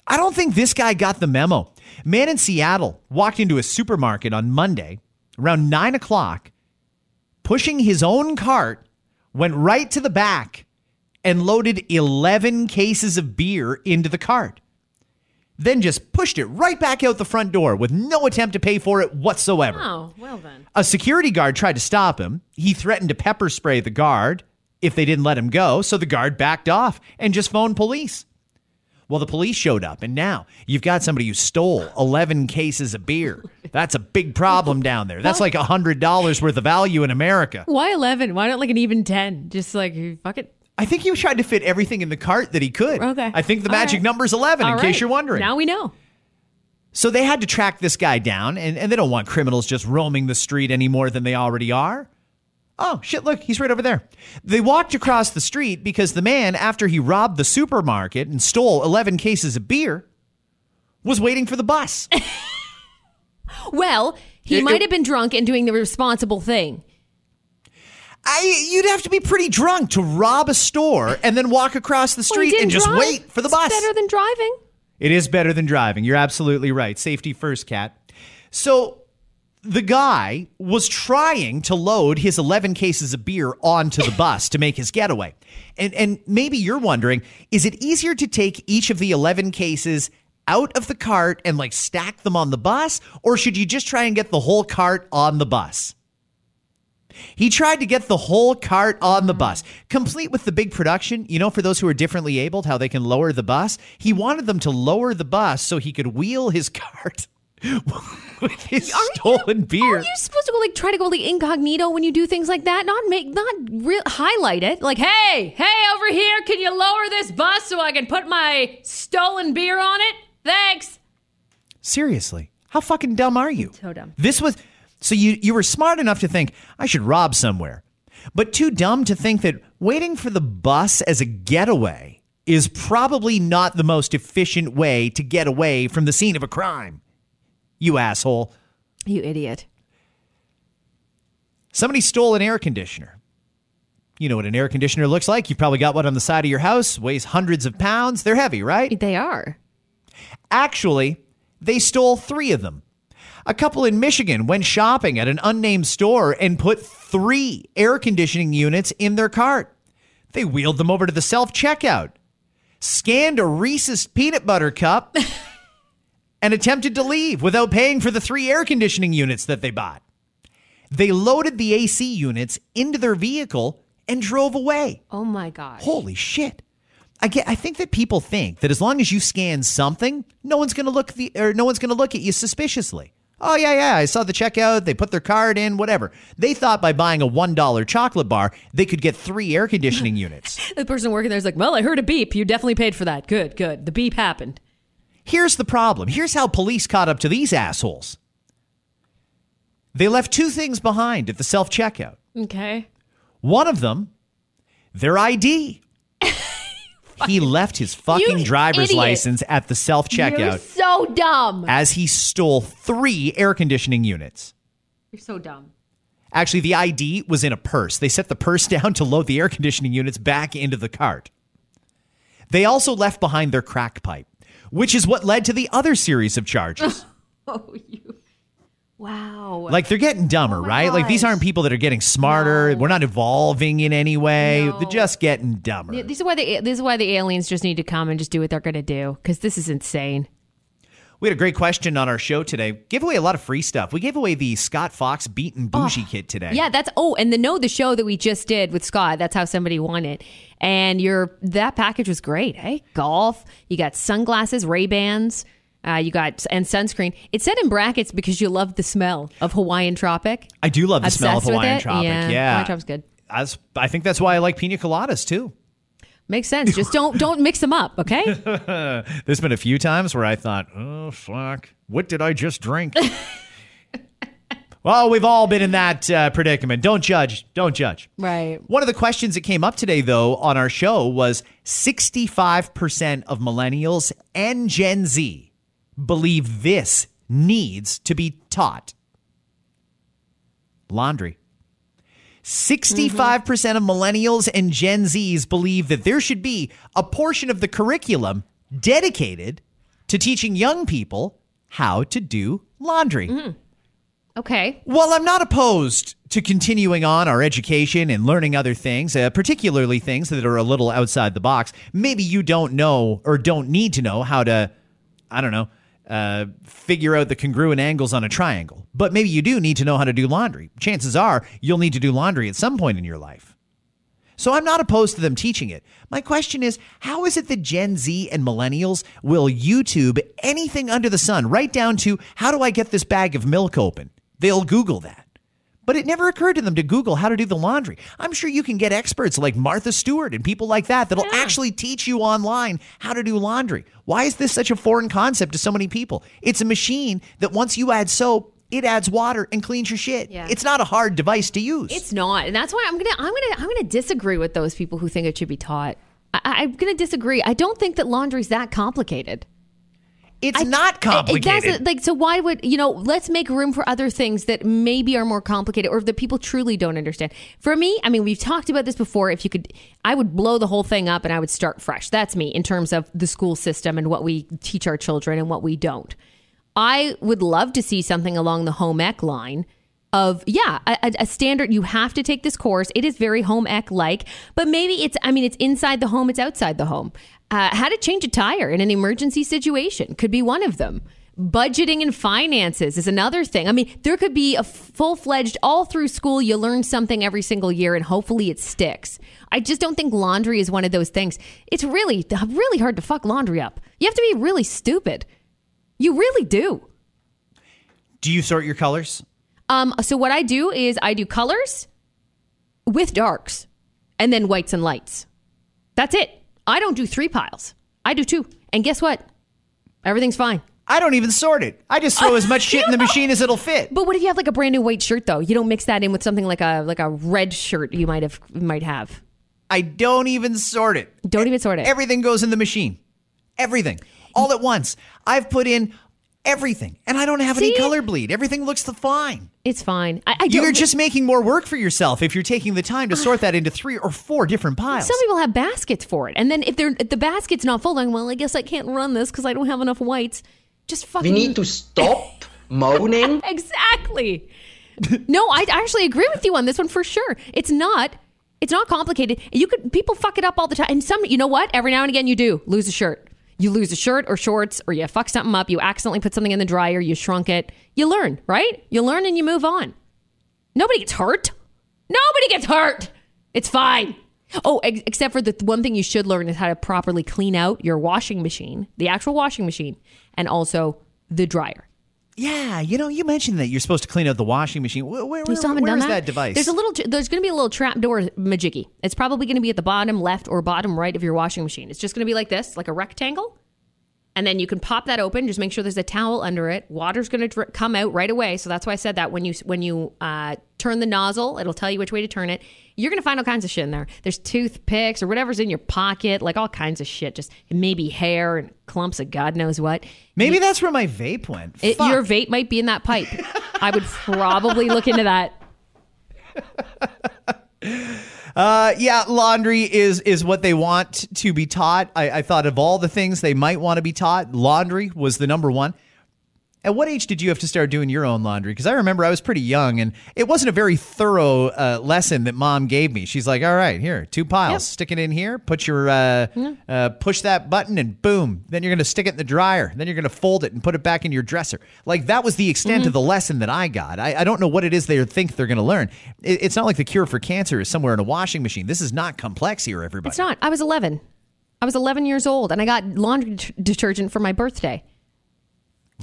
I don't think this guy got the memo. Man in Seattle walked into a supermarket on Monday around nine o'clock, pushing his own cart, went right to the back and loaded 11 cases of beer into the cart. Then just pushed it right back out the front door with no attempt to pay for it whatsoever. Oh, well then. A security guard tried to stop him. He threatened to pepper spray the guard if they didn't let him go, so the guard backed off and just phoned police. Well, the police showed up, and now you've got somebody who stole 11 cases of beer. That's a big problem down there. That's like $100 worth of value in America. Why 11? Why not like an even 10? Just like, fuck it. I think he tried to fit everything in the cart that he could. Okay. I think the All magic right. is 11, in All case you're wondering. Now we know. So they had to track this guy down, and, and they don't want criminals just roaming the street any more than they already are. Oh, shit, look, he's right over there. They walked across the street because the man, after he robbed the supermarket and stole 11 cases of beer, was waiting for the bus. Well, he It- might it- have been drunk and doing the responsible thing. I, you'd have to be pretty drunk to rob a store and then walk across the Well, street and just drive. wait for the It's bus. better than driving. It is better than driving. You're absolutely right. Safety first, Kat. So the guy was trying to load his 11 cases of beer onto the bus to make his getaway. And and maybe you're wondering, is it easier to take each of the 11 cases out of the cart and like stack them on the bus or should you just try and get the whole cart on the bus? He tried to get the whole cart on the bus, complete with the big production. You know, for those who are differently abled, how they can lower the bus. He wanted them to lower the bus so he could wheel his cart with his stolen beer. Are you supposed to go like try to go like incognito when you do things like that? Not make, not real highlight it. Like, hey, hey, over here, can you lower this bus so I can put my stolen beer on it? Thanks. Seriously, how fucking dumb are you? So dumb. This was so you you were smart enough to think I should rob somewhere, but too dumb to think that waiting for the bus as a getaway is probably not the most efficient way to get away from the scene of a crime. You asshole. You idiot. Somebody stole an air conditioner. You know what an air conditioner looks like. You've probably got one on the side of your house, weighs hundreds of pounds. They're heavy, right? They are. Actually, they stole three of them. A couple in Michigan went shopping at an unnamed store and put three air conditioning units in their cart. They wheeled them over to the self checkout, scanned a Reese's peanut butter cup, and attempted to leave without paying for the three air conditioning units that they bought. They loaded the AC units into their vehicle and drove away. Oh my god. Holy shit. I get I think that people think that as long as you scan something, no one's going to look the or no one's going to look at you suspiciously. Oh yeah, yeah, I saw the checkout, they put their card in, whatever. They thought by buying a $1 chocolate bar, they could get 3 air conditioning units. The person working there is like, well, I heard a beep. You definitely paid for that. Good, good. The beep happened. Here's the problem. Here's how police caught up to these assholes. They left two things behind at the self checkout Okay. One of them, their ID. he left his fucking You driver's idiot. license at the self checkout. so dumb. as he stole three air conditioning units. You're so dumb. Actually, the ID was in a purse. They set the purse down to load the air conditioning units back into the cart. They also left behind their crack pipe, which is what led to the other series of charges. Oh, you. Wow. like they're getting dumber, Oh right? Like these aren't people that are getting smarter. No. We're not evolving in any way. No. They're just getting dumber. This is why the this is why the aliens just need to come and just do what they're going to do because this is insane. We had a great question on our show today. Gave away a lot of free stuff. We gave away the Scott Fox Beat and Bougie kit today. Yeah, that's oh, and the know the show that we just did with Scott. That's how somebody won it. And your that package was great. Hey, golf. You got sunglasses, Ray Bans. Uh, you got and sunscreen. It said in brackets because you love the smell of Hawaiian Tropic. I do love the smell of Hawaiian? Tropic. Yeah, Yeah, Hawaiian Tropic's good. I think that's why I like pina coladas too. Makes sense. Just don't don't mix them up, okay? There's been a few times where I thought, oh, fuck, what did I just drink? well, we've all been in that uh, predicament. Don't judge. Don't judge. right. One of the questions that came up today, though, on our show was 65% of millennials and Gen Z believe this needs to be taught laundry. 65% of millennials and Gen Zs believe that there should be a portion of the curriculum dedicated to teaching young people how to do laundry. Okay. Well, I'm not opposed to continuing on our education and learning other things, uh, particularly things that are a little outside the box. Maybe you don't know or don't need to know how to, I don't know, uh, figure out the congruent angles on a triangle. But maybe you do need to know how to do laundry. Chances are you'll need to do laundry at some point in your life. So I'm not opposed to them teaching it. My question is, how is it that Gen Z and millennials will YouTube anything under the sun, right down to how do I get this bag of milk open? They'll Google that. But it never occurred to them to Google how to do the laundry. I'm sure you can get experts like Martha Stewart and people like that that'll actually teach you online how to do laundry. Why is this such a foreign concept to so many people? It's a machine that once you add soap, it adds water and cleans your shit. Yeah. It's not a hard device to use. It's not, and that's why I'm gonna I'm gonna I'm gonna disagree with those people who think it should be taught. I, I'm gonna disagree. I don't think that laundry's that complicated. It's I- not It complicated. doesn't like so. Why would you know? Let's make room for other things that maybe are more complicated, or that people truly don't understand. For me, I mean, we've talked about this before. If you could, I would blow the whole thing up and I would start fresh. That's me in terms of the school system and what we teach our children and what we don't. I would love to see something along the home ec line of yeah a- a standard you have to take this course it is very home ec like but maybe it's i mean it's inside the home it's outside the home uh, how to change a tire in an emergency situation. Could be one of them. Budgeting and finances is another thing. I mean there could be a full-fledged all through school you learn something every single year and hopefully it sticks. I just don't think laundry is one of those things. It's really really hard to fuck laundry up. You have to be really stupid. You really do. Do you sort your colors? um, so what I do is I do colors with darks and then whites and lights. That's it. I don't do three piles. I do two. And guess what? Everything's fine. I don't even sort it. I just throw as much shit in the machine as it'll fit. But what if you have like a brand new white shirt though? You don't mix that in with something like a like a red shirt you might have might have. I don't even sort it. Don't even sort it. Everything goes in the machine. Everything. All at once. I've put in everything and I don't have any color bleed. Everything looks fine. It's fine. I, I You're don't- just making more work for yourself if you're taking the time to ah. sort that into three or four different piles. Some people have baskets for it, and then if they're if the basket's not full, then well, I guess I can't run this because I don't have enough whites. Just fucking. We need to stop moaning. exactly. no, I actually agree with you on this one for sure. It's not. It's not complicated. You could people fuck it up all the time, and some. You know what? Every now and again, you do lose a shirt. You lose a shirt or shorts, or you fuck something up. You accidentally put something in the dryer. You shrunk it. You learn, right? You learn and you move on. Nobody gets hurt. Nobody gets hurt. It's fine. Oh, ex- except for the th- one thing you should learn is how to properly clean out your washing machine, the actual washing machine, and also the dryer. Yeah, you know, you mentioned that you're supposed to clean out the washing machine. Where, where, You still haven't done is that? that device? There's a little. There's going to be a little trap door majiggy. It's probably going to be at the bottom left or bottom right of your washing machine. It's just going to be like this, like a rectangle. And then you can pop that open. Just make sure there's a towel under it. Water's going to dri- come out right away. So that's why I said that when you when you uh, turn the nozzle, it'll tell you which way to turn it. You're going to find all kinds of shit in there. There's toothpicks or whatever's in your pocket, like all kinds of shit. Just maybe hair and clumps of God knows what. Maybe that's where my vape went. It, your vape might be in that pipe. I would probably look into that. Uh, yeah, laundry is is what they want to be taught. I, I thought of all the things they might want to be taught, laundry was the number one. At what age did you have to start doing your own laundry? Because I remember I was pretty young, and it wasn't a very thorough uh, lesson that mom gave me. She's like, "All right, here, two piles. Stick it in here. Put your uh, uh, push that button, and boom. Then you're gonna stick it in the dryer. Then you're gonna fold it and put it back in your dresser. Like that was the extent of the lesson that I got. I, I don't know what it is they think they're gonna learn. It, it's not like the cure for cancer is somewhere in a washing machine. This is not complex here, everybody. It's not. I was 11. I was 11 years old, and I got laundry d- detergent for my birthday.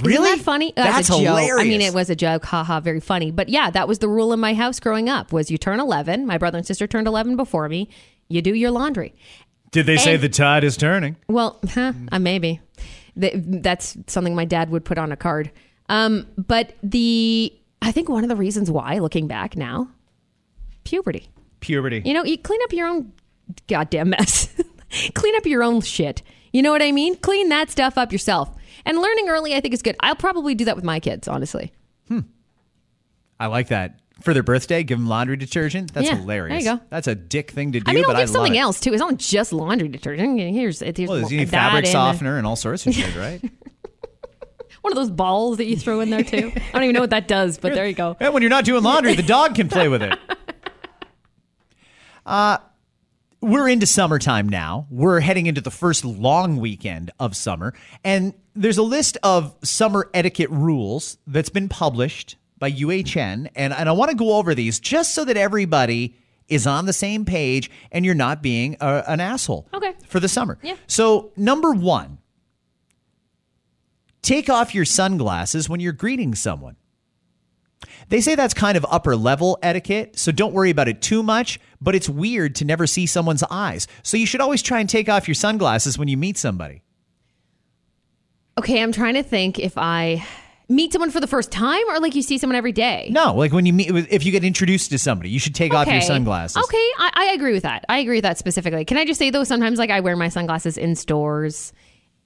Really? Isn't that funny? As That's a joke. I mean, it was a joke. Haha, very funny. But yeah, that was the rule in my house growing up was you turn 11. My brother and sister turned 11 before me. You do your laundry. Did they say the tide is turning? Well, huh, uh, maybe. That's something my dad would put on a card. Um, but the, I think one of the reasons why, looking back now, puberty. Puberty. You know, you clean up your own goddamn mess. clean up your own shit. You know what I mean? Clean that stuff up yourself. And learning early, I think, is good. I'll probably do that with my kids, honestly. I like that. For their birthday, give them laundry detergent. That's Yeah, hilarious. there you go. That's a dick thing to do. I mean, but I'll give something else too. It's not just laundry detergent. Here's, here's Well, there's fabric and, softener and all sorts of shit, right? One of those balls that you throw in there too. I don't even know what that does, but there you go. Yeah, when you're not doing laundry, the dog can play with it. Uh, we're into summertime now. We're heading into the first long weekend of summer. And there's a list of summer etiquette rules that's been published by UHN. And, and I want to go over these just so that everybody is on the same page and you're not being a, an asshole Okay. for the summer. Yeah. So, number one, take off your sunglasses when you're greeting someone. They say that's kind of upper level etiquette, so don't worry about it too much, but it's weird to never see someone's eyes. So you should always try and take off your sunglasses when you meet somebody. Okay, I'm trying to think if I meet someone for the first time or like you see someone every day. No, like when you meet, if you get introduced to somebody, you should take off your sunglasses. Okay, I, I agree with that. I agree with that specifically. Can I just say though, sometimes like I wear my sunglasses in stores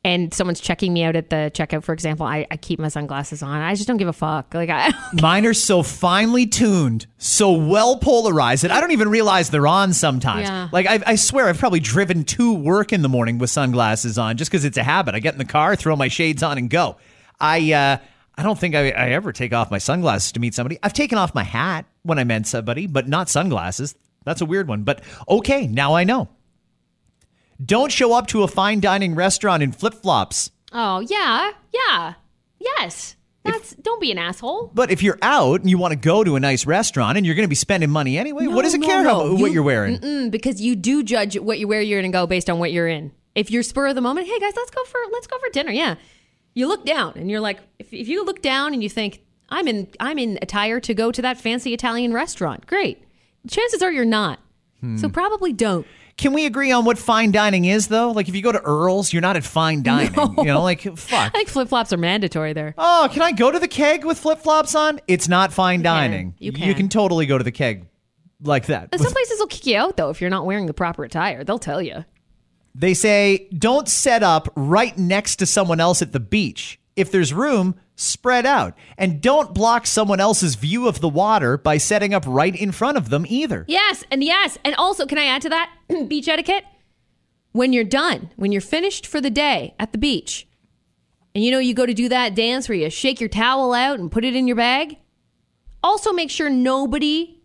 and someone's checking me out at the checkout, for example, I, I keep my sunglasses on. I just don't give a fuck. Like I Mine are so finely tuned, so well polarized that I don't even realize they're on sometimes. Yeah. Like, I, I swear, I've probably driven to work in the morning with sunglasses on just because it's a habit. I get in the car, throw my shades on, and go. I, uh, I don't think I, I ever take off my sunglasses to meet somebody. I've taken off my hat when I met somebody, but not sunglasses. That's a weird one. But okay, now I know. Don't show up to a fine dining restaurant in flip flops. Oh yeah, yeah, yes. That's don't be an asshole. But if you're out and you want to go to a nice restaurant and you're going to be spending money anyway, what does it No, care no, how, no. what You- you're wearing? Because you do judge what you where you're gonna go based on what you're in. If you're spur of the moment, hey guys, let's go for let's go for dinner. Yeah, you look down and you're like, if, if you look down and you think I'm in I'm in attire to go to that fancy Italian restaurant, great. Chances are you're not. Hmm. So probably don't. Can we agree on what fine dining is, though? Like, if you go to Earl's, you're not at fine dining. You know, like, fuck. I think flip flops are mandatory there. Oh, can I go to the keg with flip flops on? It's not fine dining. You can. You can. totally go to the keg like that. Some places will kick you out though if you're not wearing the proper attire. They'll tell you. They say don't set up right next to someone else at the beach. If there's room, spread out. And don't block someone else's view of the water by setting up right in front of them either. Yes, and yes, and also, can I add to that beach etiquette? When you're done, when you're finished for the day at the beach, and you know you go to do that dance where you shake your towel out and put it in your bag, also make sure nobody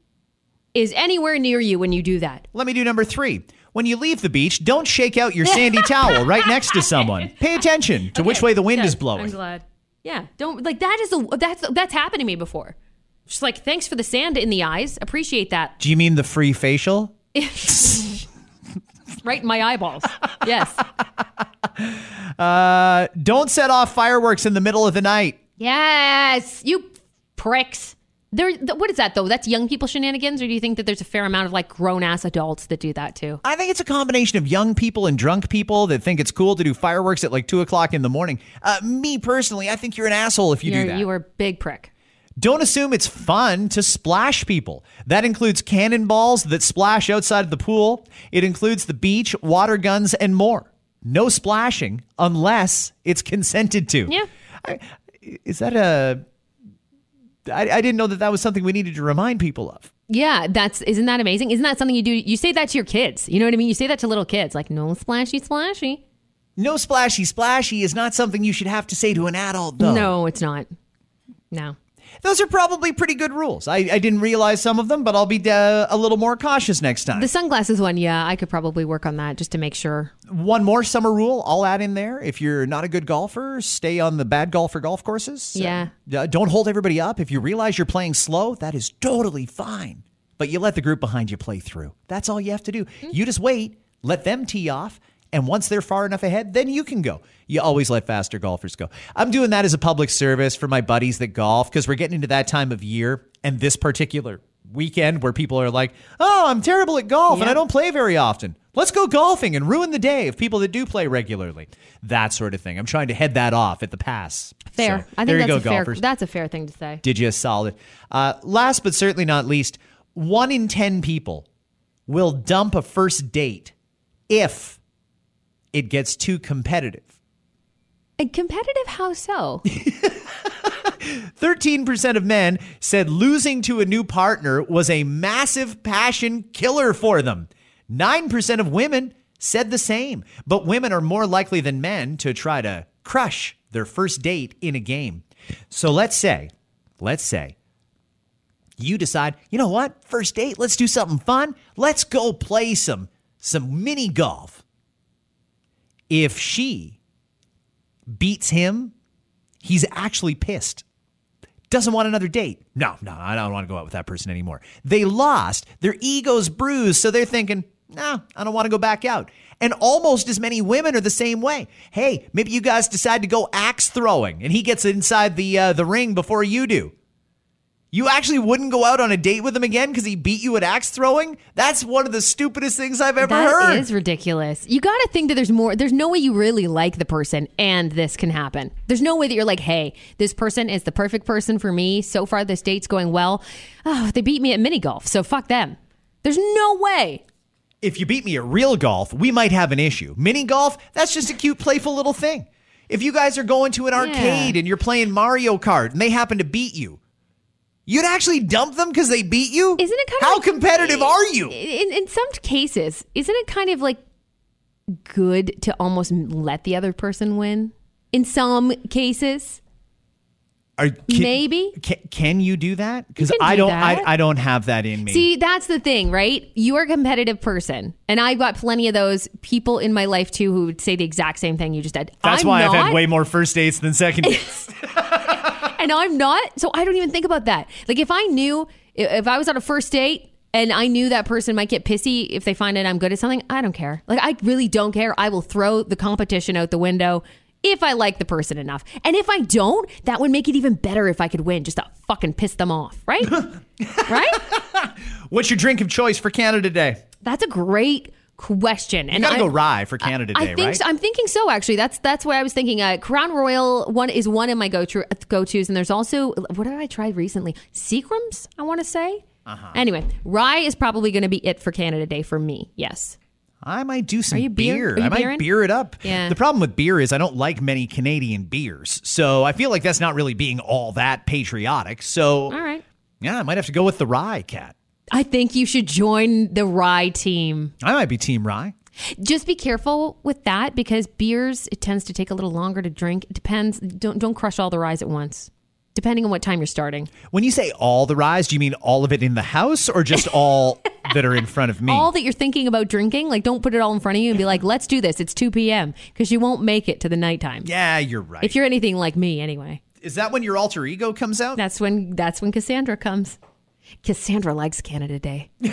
is anywhere near you when you do that. Let me do number three. When you leave the beach, don't shake out your sandy towel right next to someone. Pay attention to which way the wind Good. is blowing. I'm glad. Yeah, don't like that is a that's that's happened to me before. Just like thanks for the sand in the eyes, appreciate that. Do you mean the free facial? right in my eyeballs. Yes. Uh, don't set off fireworks in the middle of the night. Yes, you pricks. There, th- what is that though? That's young people shenanigans, or do you think that there's a fair amount of like grown ass adults that do that too? I think it's a combination of young people and drunk people that think it's cool to do fireworks at like two o'clock in the morning. Uh, me personally, I think you're an asshole if you You're, do that. you are a big prick. Don't assume it's fun to splash people. That includes cannonballs that splash outside of the pool. It includes the beach, water guns, and more. No splashing unless it's consented to. Yeah. I, is that a? I, I didn't know that that was something we needed to remind people of. Yeah, that's isn't that amazing? Isn't that something you do? You say that to your kids. You know what I mean? You say that to little kids, like no splashy, splashy. No splashy splashy is not something you should have to say to an adult, though. No, it's not. No. Those are probably pretty good rules. I, I didn't realize some of them, but I'll be uh, a little more cautious next time. The sunglasses one, yeah, I could probably work on that just to make sure. One more summer rule I'll add in there. If you're not a good golfer, stay on the bad golfer golf courses. Yeah. Uh, don't hold everybody up. If you realize you're playing slow, that is totally fine. But you let the group behind you play through. That's all you have to do. You just wait, let them tee off, and once they're far enough ahead, then you can go. You always let faster golfers go. I'm doing that as a public service for my buddies that golf because we're getting into that time of year and this particular weekend where people are like, oh, I'm terrible at golf and I don't play very often. Let's go golfing and ruin the day of people that do play regularly. That sort of thing. I'm trying to head that off at the pass. Fair. So, I think there you that's go, a fair. golfers. That's a fair thing to say. Did you a solid? Uh, last but certainly not least, one in 10 people will dump a first date if it gets too competitive. And competitive, how so? 13% of men said losing to a new partner was a massive passion killer for them. 9% of women said the same, but women are more likely than men to try to crush their first date in a game. So let's say, let's say you decide, you know what? First date, let's do something fun. Let's go play some some mini golf. If she beats him, he's actually pissed. Doesn't want another date. No, no, I don't want to go out with that person anymore. They lost. Their ego's bruised, so they're thinking, no, I don't want to go back out. And almost as many women are the same way. Hey, maybe you guys decide to go axe throwing, and he gets inside the uh, the ring before you do. You actually wouldn't go out on a date with him again because he beat you at axe throwing? That's one of the stupidest things I've ever That heard. is ridiculous. You got to think that there's more. There's no way you really like the person and this can happen. There's no way that you're like, hey, this person is the perfect person for me. So far, this date's going well. Oh, they beat me at mini golf, so fuck them. There's no way. if you beat me at real golf, we might have an issue. Mini golf, that's just a cute, playful little thing. If you guys are going to an arcade and you're playing Mario Kart and they happen to beat you, you'd actually dump them because they beat you? Isn't it kind of How like- competitive are you? In, in some cases, isn't it kind of like good to almost let the other person win? In some cases, Are, can, Maybe. Can, can you do that? Because You I do don't. I, I don't have that in me. See, that's the thing, right? You're a competitive person. And I've got plenty of those people in my life too who would say the exact same thing you just did. That's I'm why I've had way more first dates than second dates. And I'm not. So I don't even think about that. Like if I knew, if I was on a first date and I knew that person might get pissy if they find out I'm good at something, I don't care. Like I really don't care. I will throw the competition out the window if I like the person enough. And if I don't, that would make it even better if I could win just to fucking piss them off, right? right? What's your drink of choice for Canada Day? That's a great question. You and gotta I, go rye for Canada I Day, think right? so. I'm thinking so. Actually, that's that's what I was thinking. Uh, Crown Royal one is one of my go to go tos, and there's also what did I try recently? Seagram's, I want to say. Uh-huh. Anyway, rye is probably going to be it for Canada Day for me. Yes. I might do some beer- beer. I might beering? beer it up. Yeah. The problem with beer is I don't like many Canadian beers. So I feel like that's not really being all that patriotic. So All right. yeah, I might have to go with the rye Kat. I think you should join the rye team. I might be team rye. Just be careful with that because beers it tends to take a little longer to drink. It depends. Don't don't crush all the ryes at once. Depending on what time you're starting. When you say all the ryes, do you mean all of it in the house or just all that are in front of me? all that you're thinking about drinking, like don't put it all in front of you and be like, let's do this. It's 2 p.m. because you won't make it to the nighttime. yeah, you're right. If you're anything like me, anyway. is that when your alter ego comes out? That's when that's when Cassandra comes. Cassandra likes Canada Day.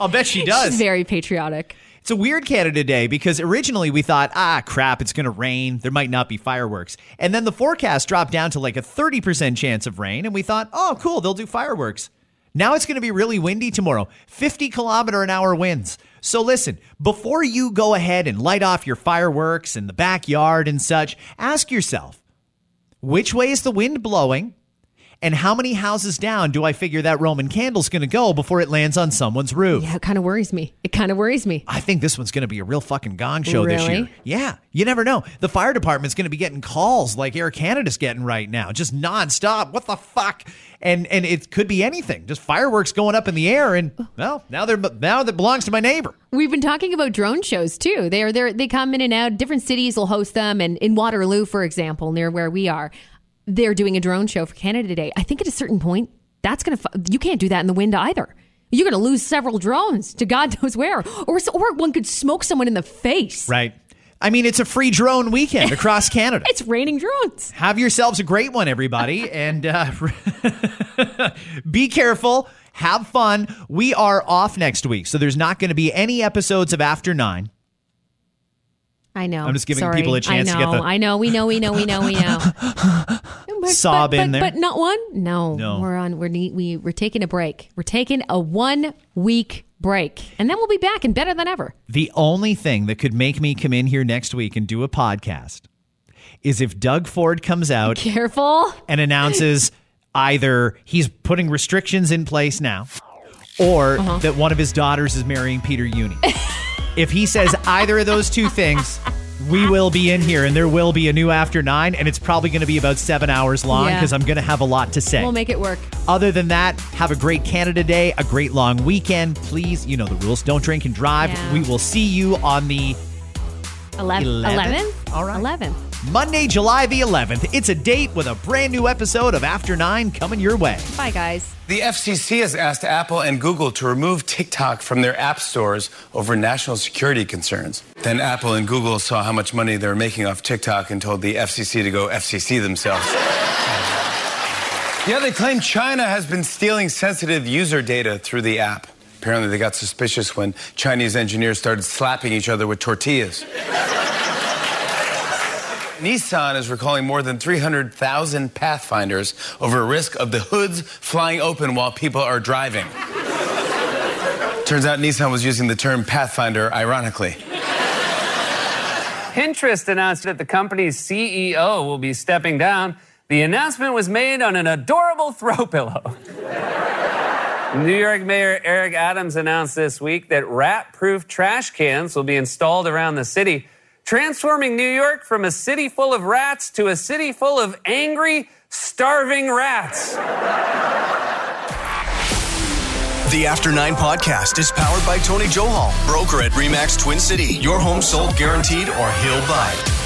I'll bet she does. She's very patriotic. It's a weird Canada Day because originally we thought, ah, crap, it's going to rain. There might not be fireworks. And then the forecast dropped down to like a 30% chance of rain. And we thought, oh, cool, they'll do fireworks. Now it's going to be really windy tomorrow 50 kilometer an hour winds. So listen, before you go ahead and light off your fireworks in the backyard and such, ask yourself which way is the wind blowing? And how many houses down do I figure that Roman candle's going to go before it lands on someone's roof? Yeah, it kind of worries me. It kind of worries me. I think this one's going to be a real fucking gong show this year. Really? Yeah, you never know. The fire department's going to be getting calls like Air Canada's getting right now, just nonstop. What the fuck? And and it could be anything. Just fireworks going up in the air, and well, now they're now that belongs to my neighbor. We've been talking about drone shows too. They are there. They come in and out. Different cities will host them, and in Waterloo, for example, near where we are, they're doing a drone show for Canada Day. I think at a certain point, that's gonna. fu- You can't do that in the wind either. You're gonna lose several drones to God knows where, or or one could smoke someone in the face. Right. I mean, it's a free drone weekend across Canada. It's raining drones. Have yourselves a great one, everybody, and uh, be careful. Have fun. We are off next week, so there's not going to be any episodes of After Nine. I know. I'm just giving Sorry. people a chance I to know, get the- I know. We know. We know. We know. We know. But- Sob but, in but, there. but not one. No, No. We're on. We're ne- we we're taking a break. We're taking a one week break, and then we'll be back and better than ever. The only thing that could make me come in here next week and do a podcast is if Doug Ford comes out Careful. and announces either he's putting restrictions in place now or Uh-huh. that one of his daughters is marrying Peter Jüni. If he says either of those two things, we will be in here and there will be a new After Nine, and it's probably going to be about seven hours long Yeah. because I'm going to have a lot to say. We'll make it work. Other than that, have a great Canada Day, a great long weekend. Please, you know the rules. Don't drink and drive. Yeah. We will see you on the Eleven. 11th? Eleven. All right. Eleven. Monday, July the 11th. It's a date with a brand new episode of After Nine coming your way. Bye, guys. The FCC has asked Apple and Google to remove TikTok from their app stores over national security concerns. Then Apple and Google saw how much money they were making off TikTok and told the FCC to go FCC themselves. yeah, they claim China has been stealing sensitive user data through the app. Apparently, they got suspicious when Chinese engineers started slapping each other with tortillas. Nissan is recalling more than 300,000 Pathfinders over a risk of the hoods flying open while people are driving. Turns out Nissan was using the term Pathfinder ironically. Pinterest announced that the company's CEO will be stepping down. The announcement was made on an adorable throw pillow. New York Mayor Eric Adams announced this week that rat proof trash cans will be installed around the city, transforming New York from a city full of rats to a city full of angry, starving rats. The After Nine podcast is powered by Tony Johal, broker at Remax Twin City. Your home sold guaranteed or he'll buy.